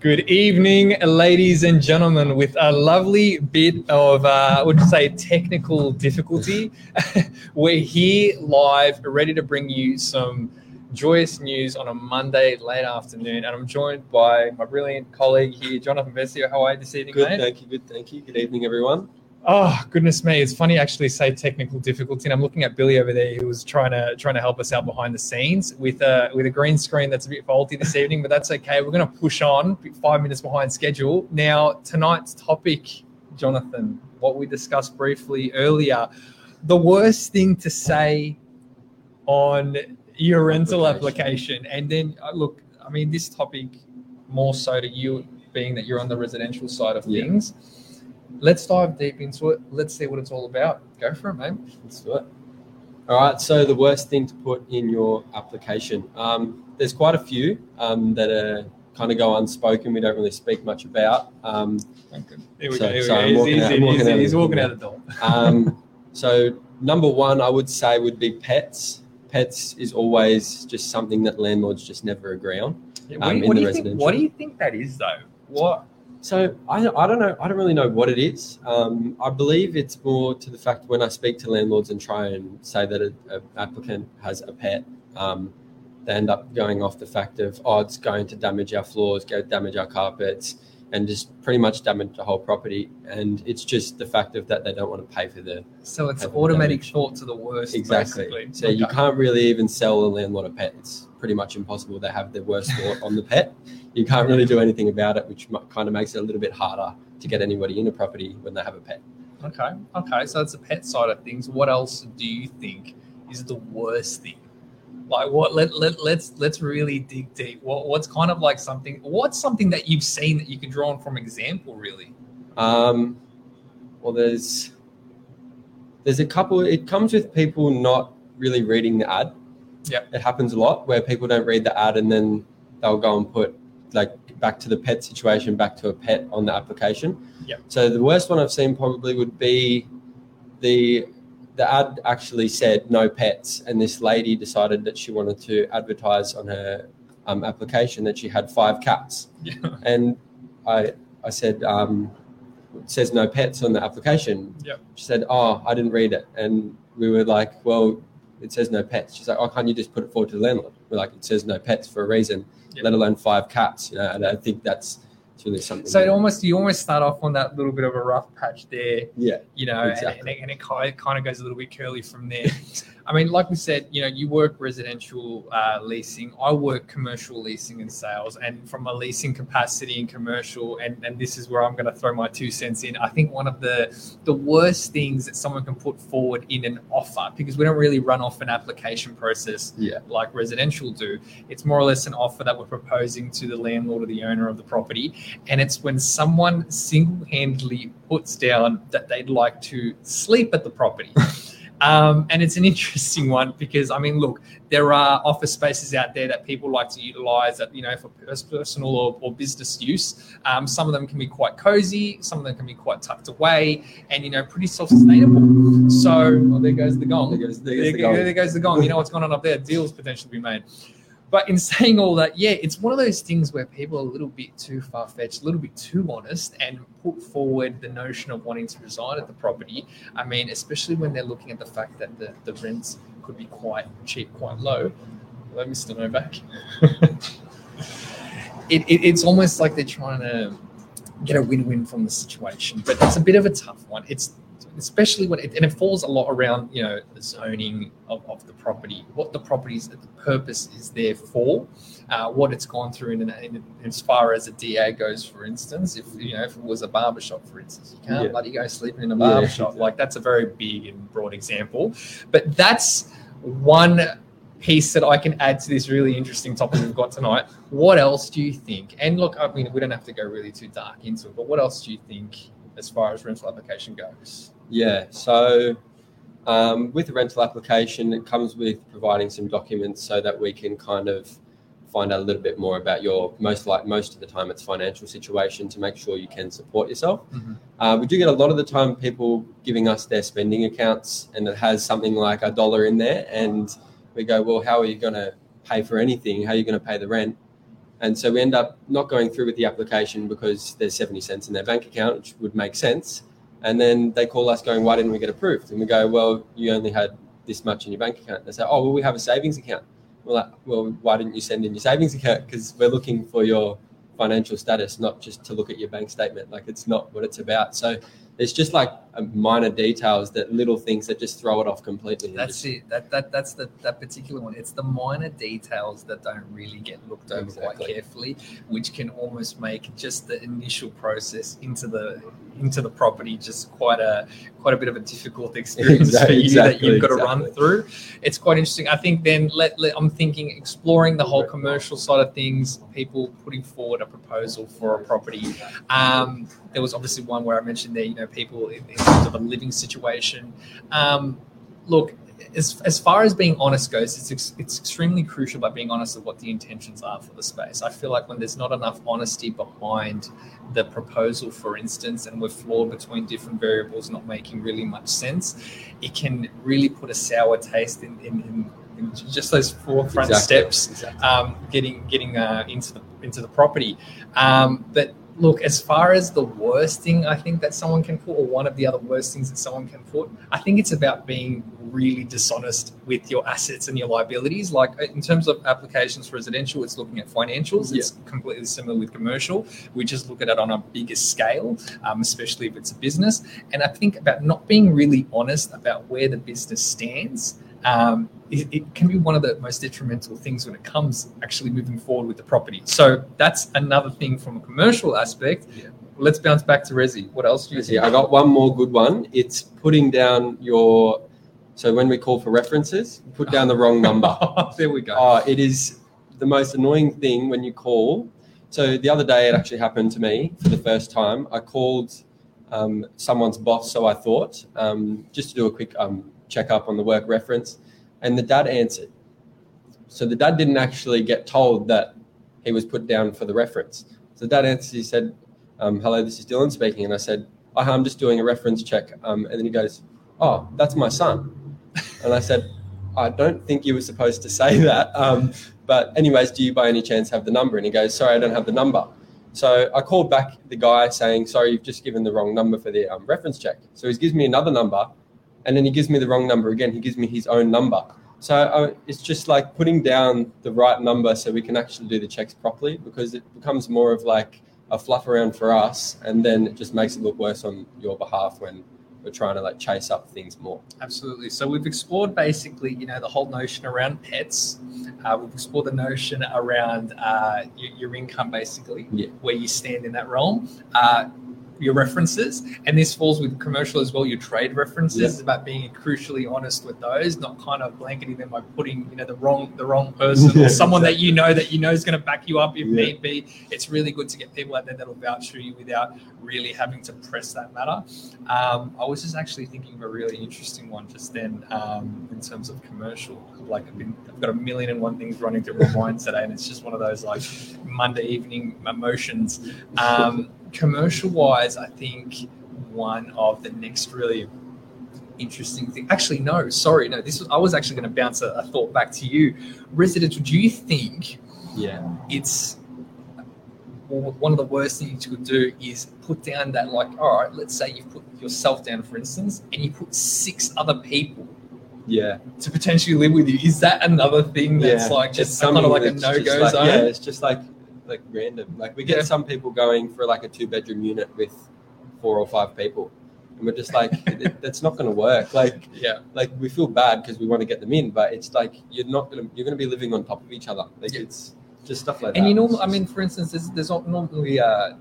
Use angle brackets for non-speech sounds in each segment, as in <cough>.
Good evening, ladies and gentlemen. With a lovely bit of, uh, I would say, technical difficulty, <laughs> we're here live, ready to bring you some joyous news on a Monday late afternoon. And I'm joined by my brilliant colleague here, Jonathan Vesio. How are you this evening, Good, mate? thank you. Good, thank you. Good evening, everyone. Oh goodness me! It's funny actually say technical difficulty, and I'm looking at Billy over there who was trying to trying to help us out behind the scenes with a with a green screen that's a bit faulty this evening, but that's okay. We're going to push on, five minutes behind schedule. Now tonight's topic, Jonathan, what we discussed briefly earlier, the worst thing to say on your rental application, and then uh, look, I mean this topic more so to you, being that you're on the residential side of Yeah. things let's dive deep into it. Let's see what it's all about. Go for it, mate. Let's do it. All right. So the worst thing to put in your application. Um, there's quite a few um, that are kind of go unspoken. We don't really speak much about. Um, Here we So- go. Here we sorry, I'm go. walking He's, out- he's- walking he's- out he's the walking door. out the door. um, <laughs> so number one, I would say would be pets. Pets is always just something that landlords just never agree on. Yeah, um, what, do you, what, do you think, what do you think that is, though? What? So I, I don't know. I don't really know what it is. Um, I believe it's more to the fact when I speak to landlords and try and say that an applicant has a pet, um, they end up going off the fact of oh, it's going to damage our floors, go damage our carpets, and just pretty much damage the whole property. And it's just the fact of that they don't want to pay for the So it's automatic thought to the worst, exactly. basically. So you can't really even sell a landlord a pet. It's pretty much impossible. They have their worst thought on the pet. You can't really do anything about it, which kind of makes it a little bit harder to get anybody in a property when they have a pet. Okay. Okay. So that's the pet side of things. What else do you think is the worst thing? Like what? Let, let let's let's really dig deep. What what's kind of like something? What's something that you've seen that you can draw on from example? Really? Um, well, there's there's a couple. It comes with people not really reading the ad. Yep. It happens a lot where people don't read the ad and then they'll go and put like back to the pet situation, back to a pet on the application. Yep. So the worst one I've seen probably would be the the ad actually said no pets, and this lady decided that she wanted to advertise on her um, application that she had five cats Yeah. and I I said um, it says no pets on the application. Yep. She said, "Oh, I didn't read it," and we were like, "Well, it says no pets." She's like, "Oh, can't you just put it forward to the landlord?" We're like, "It says no pets for a reason, Yep. let alone five cats." You know, and I think that's it's really something. So it almost you almost start off on that little bit of a rough patch there, yeah, you know, Exactly. and, it, and it kind of goes a little bit curly from there. <laughs> I mean, like we said, you know, you work residential uh, leasing. I work commercial leasing and sales, and from a leasing capacity in commercial, and, and this is where I'm going to throw my two cents in. I think one of the the worst things that someone can put forward in an offer, because we don't really run off an application process yeah, like residential do. It's more or less an offer that we're proposing to the landlord or the owner of the property. And it's when someone single handedly puts down that they'd like to sleep at the property. <laughs> Um, and it's an <laughs> interesting one because, I mean, look, there are office spaces out there that people like to utilize that, you know, for personal or, or business use. Um, some of them can be quite cozy, some of them can be quite tucked away and, you know, pretty self sustainable. So, well, there goes the gong. There goes- there there, the gong. there goes the gong. You know what's going on up there? Deals potentially be made. But in <laughs> saying all that, yeah, it's one of those things where people are a little bit too far fetched, a little bit too honest, and put forward the notion of wanting to reside at the property. I mean, especially when they're looking at the fact that the, the rents could be quite cheap, quite low. Still know back. it, it, it's almost like they're trying to get a win-win from the situation, but it's a bit of a tough one. It's especially when it, and it falls a lot around you know the zoning of, of the property, what the property's the purpose is there for, uh, what it's gone through in, in, as far as a DA goes, for instance. If you know if it was a barber shop, for instance, you can't Yeah. bloody go sleeping in a Yeah, barber shop. exactly. Like that's a very big and broad example, but that's one piece that I can add to this really interesting topic we've got tonight. What else do you think? And look, I mean, we don't have to go really too dark into it, but what else do you think as far as rental application goes? Yeah. So um, with the rental application, it comes with providing some documents so that we can kind of find out a little bit more about your most like most of the time it's financial situation to make sure you can support yourself. Mhm. Uh, we do get a lot of the time people giving us their spending accounts and it has something like a dollar in there and we go, well, how are you going to pay for anything. How are you going to pay the rent? And so we end up not going through with the application because there's 70 cents in their bank account, which would make sense. And then they call us going, why didn't we get approved? And we go, well, you only had this much in your bank account. They say, oh, well, we have a savings account. We're like, well, why didn't you send in your savings account? Because we're looking for your financial status, not just to look at your bank statement. Like it's not what it's about. So it's just like minor details that little things that just throw it off completely. That's it. That that that's the that particular one. It's the minor details that don't really get looked over exactly. quite carefully, which can almost make just the initial process into the into the property just quite a quite a bit of a difficult experience exactly, for you exactly, that you've got to run through. It's quite interesting. I think then let, let I'm thinking exploring the whole commercial side of things, people putting forward a proposal for a property. Um, there was obviously one where I mentioned there, you know, people in, in terms of a living situation. Um, look, as, as far as being honest goes, it's ex- it's extremely crucial by being honest of what the intentions are for the space. I feel like when there's not enough honesty behind the proposal, for instance, and we're flawed between different variables, not making really much sense, it can really put a sour taste in, in, in, in just those forefront exactly. steps, exactly. Um, getting getting uh, into the into the property. Um, but look, as far as the worst thing I think that someone can put, or one of the other worst things that someone can put, I think it's about being really dishonest with your assets and your liabilities. Like in terms of applications for residential, it's looking at financials. It's completely similar with commercial. We just look at it on a bigger scale, um, especially if it's a business. And I think about not being really honest about where the business stands um, it, it, can be one of the most detrimental things when it comes actually moving forward with the property. So that's another thing from a commercial aspect. Yeah. Let's bounce back to Resi. What else do you see? I got one more good one. It's putting down your. So when we call for references, put down the wrong number. <laughs> there we go. Uh, it is the most annoying thing when you call. So the other day, it actually happened to me for the first time. I called um, someone's boss, so I thought, um, just to do a quick um, check up on the work reference. And the dad answered. So the dad didn't actually get told that he was put down for the reference. So the dad answered, he said, um, hello, this is Dylan speaking. And I said, oh, I'm just doing a reference check. Um, and then he goes, oh, that's my son. And I said, I don't think you were supposed to say that. Um, but anyways, do you by any chance have the number? And he goes, sorry, I don't have the number. So I called back the guy saying, sorry, you've just given the wrong number for the um, reference check. So he gives me another number and then he gives me the wrong number again. He gives me his own number. So uh, it's just like putting down the right number so we can actually do the checks properly because it becomes more of like a fluff around for us, and then it just makes it look worse on your behalf when we're trying to like chase up things more. Absolutely. So we've explored basically, you know, the whole notion around pets. Uh, we've explored the notion around uh, your, your, income, basically, yeah. where you stand in that realm. Uh, your references, and this falls with commercial as well. Your trade references is about being crucially honest with those, not kind of blanketing them by putting you know the wrong the wrong person or <laughs> someone exactly. that you know that you know is going to back you up if yeah. need be. It's really good to get people out there that'll vouch for you without really having to press that matter. Um, I was just actually thinking of a really interesting one just then um, in terms of commercial. Like I've, been, I've got a million and one things running through my <laughs> mind today, and it's just one of those like Monday evening emotions. <laughs> Um, commercial wise, I think one of the next really interesting thing. Actually, no, sorry, no. This was I was actually going to bounce a, a, thought back to you. Residential. Do you think? Yeah. It's one of the worst things you could do is put down that like, all right, let's say you've put yourself down, for instance, and you put six other people. Yeah. To potentially live with you. Is that another thing that's yeah. like just kind of like a no go like, zone? Yeah, it's just like like random. Like we get yeah. some people going for like a two bedroom unit with four or five people, and we're just like, <laughs> that's not going to work. Like yeah, like we feel bad because we want to get them in, but it's like you're not gonna you're gonna be living on top of each other. Like yeah. it's just stuff like and that. And you know, I mean, for instance, there's, there's not normally a,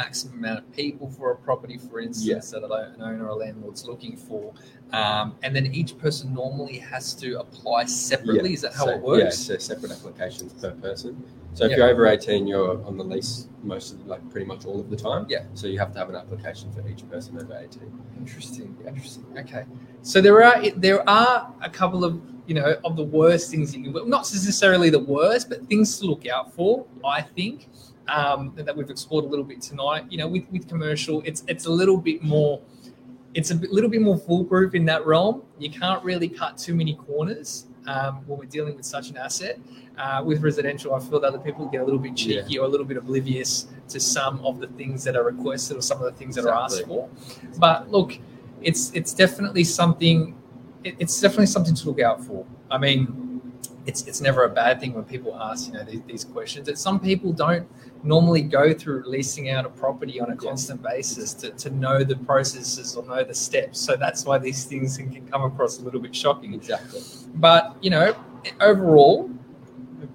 maximum amount of people for a property, for instance, yeah. that an owner or landlord's looking for. Um, and then each person normally has to apply separately. Yeah. Is that how so, it works? Yeah, so separate applications per person. So if you're over 18, you're on the lease most of like pretty much all of the time. Yeah. So you have to have an application for each person over 18. Interesting. Interesting. Okay. So there are there are a couple of you know of the worst things you can not necessarily the worst, but things to look out for. I think um, that we've explored a little bit tonight. You know, with with commercial, it's it's a little bit more. It's a little bit more foolproof in that realm. You can't really cut too many corners um, when we're dealing with such an asset. Uh, with residential, I feel that other people get a little bit cheeky or a little bit oblivious to some of the things that are requested or some of the things that are asked Exactly. for. But look, it's it's definitely something. It, it's definitely something to look out for. I mean, it's it's never a bad thing when people ask you know these, these questions. That some people don't normally go through leasing out a property on a constant basis to, to know the processes or know the steps. So that's why these things can, can come across a little bit shocking. Exactly. But you know, overall,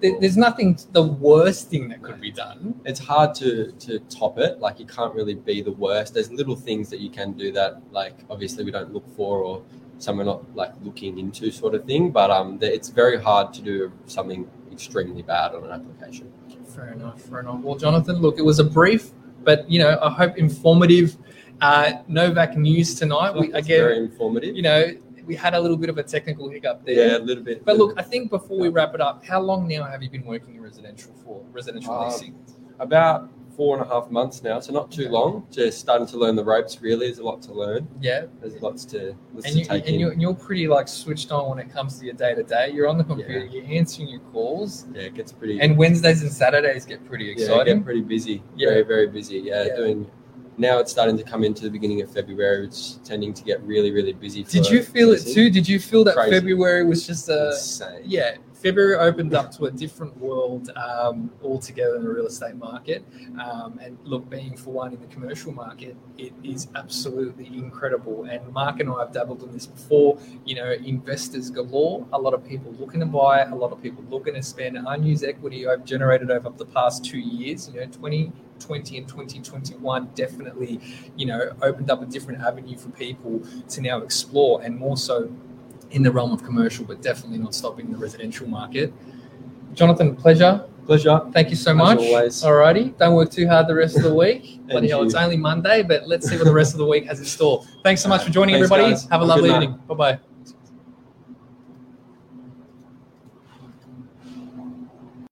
there's nothing the worst thing that could be done. It's hard to to top it. Like you can't really be the worst. There's little things that you can do that, like obviously we don't look for or some we're not like looking into, sort of thing. But um, it's very hard to do something extremely bad on an application. Fair enough. Fair enough. Well, Jonathan, look, it was a brief, but you know, I hope informative. Uh, Novak news tonight. We again, very informative. you know, we had a little bit of a technical hiccup there. yeah, a little bit. But look, I think before we wrap it up, how long now have you been working in residential for? Residential Um, leasing? about four and a half months now, so not too long. Just starting to learn the ropes. Really, there's a lot to learn. Yeah. There's lots to, lots And, to you, take and in. you're, and you're pretty like switched on when it comes to your day to day. You're on the computer, Yeah. you're answering your calls, yeah, it gets pretty. and Wednesdays and Saturdays get pretty exciting. yeah, get pretty busy. Yeah. Very, very busy. Yeah, Yeah. doing. Now it's starting to come into the beginning of February. It's tending to get really, really busy. Did you feel it too? Did you feel that Crazy. February was just a Insane. yeah? February opened up to a different world um, altogether in the real estate market. Um, and look, being for one in the commercial market, it is absolutely incredible. And Mark and I have dabbled in this before. You know, investors galore. A lot of people looking to buy. A lot of people looking to spend. Unused equity I've generated over the past two years. You know, 2020 and 2021 definitely, you know, opened up a different avenue for people to now explore, and more so in the realm of commercial, but definitely not stopping the residential market. Jonathan, pleasure. Pleasure. Thank you so As much. always. Alrighty. Don't work too hard the rest of the week. <laughs> Bloody hell, it's only Monday, but let's see what the rest of the week has in store. Thanks so much for joining, Thanks, everybody. guys. Have a Have lovely evening. Bye bye.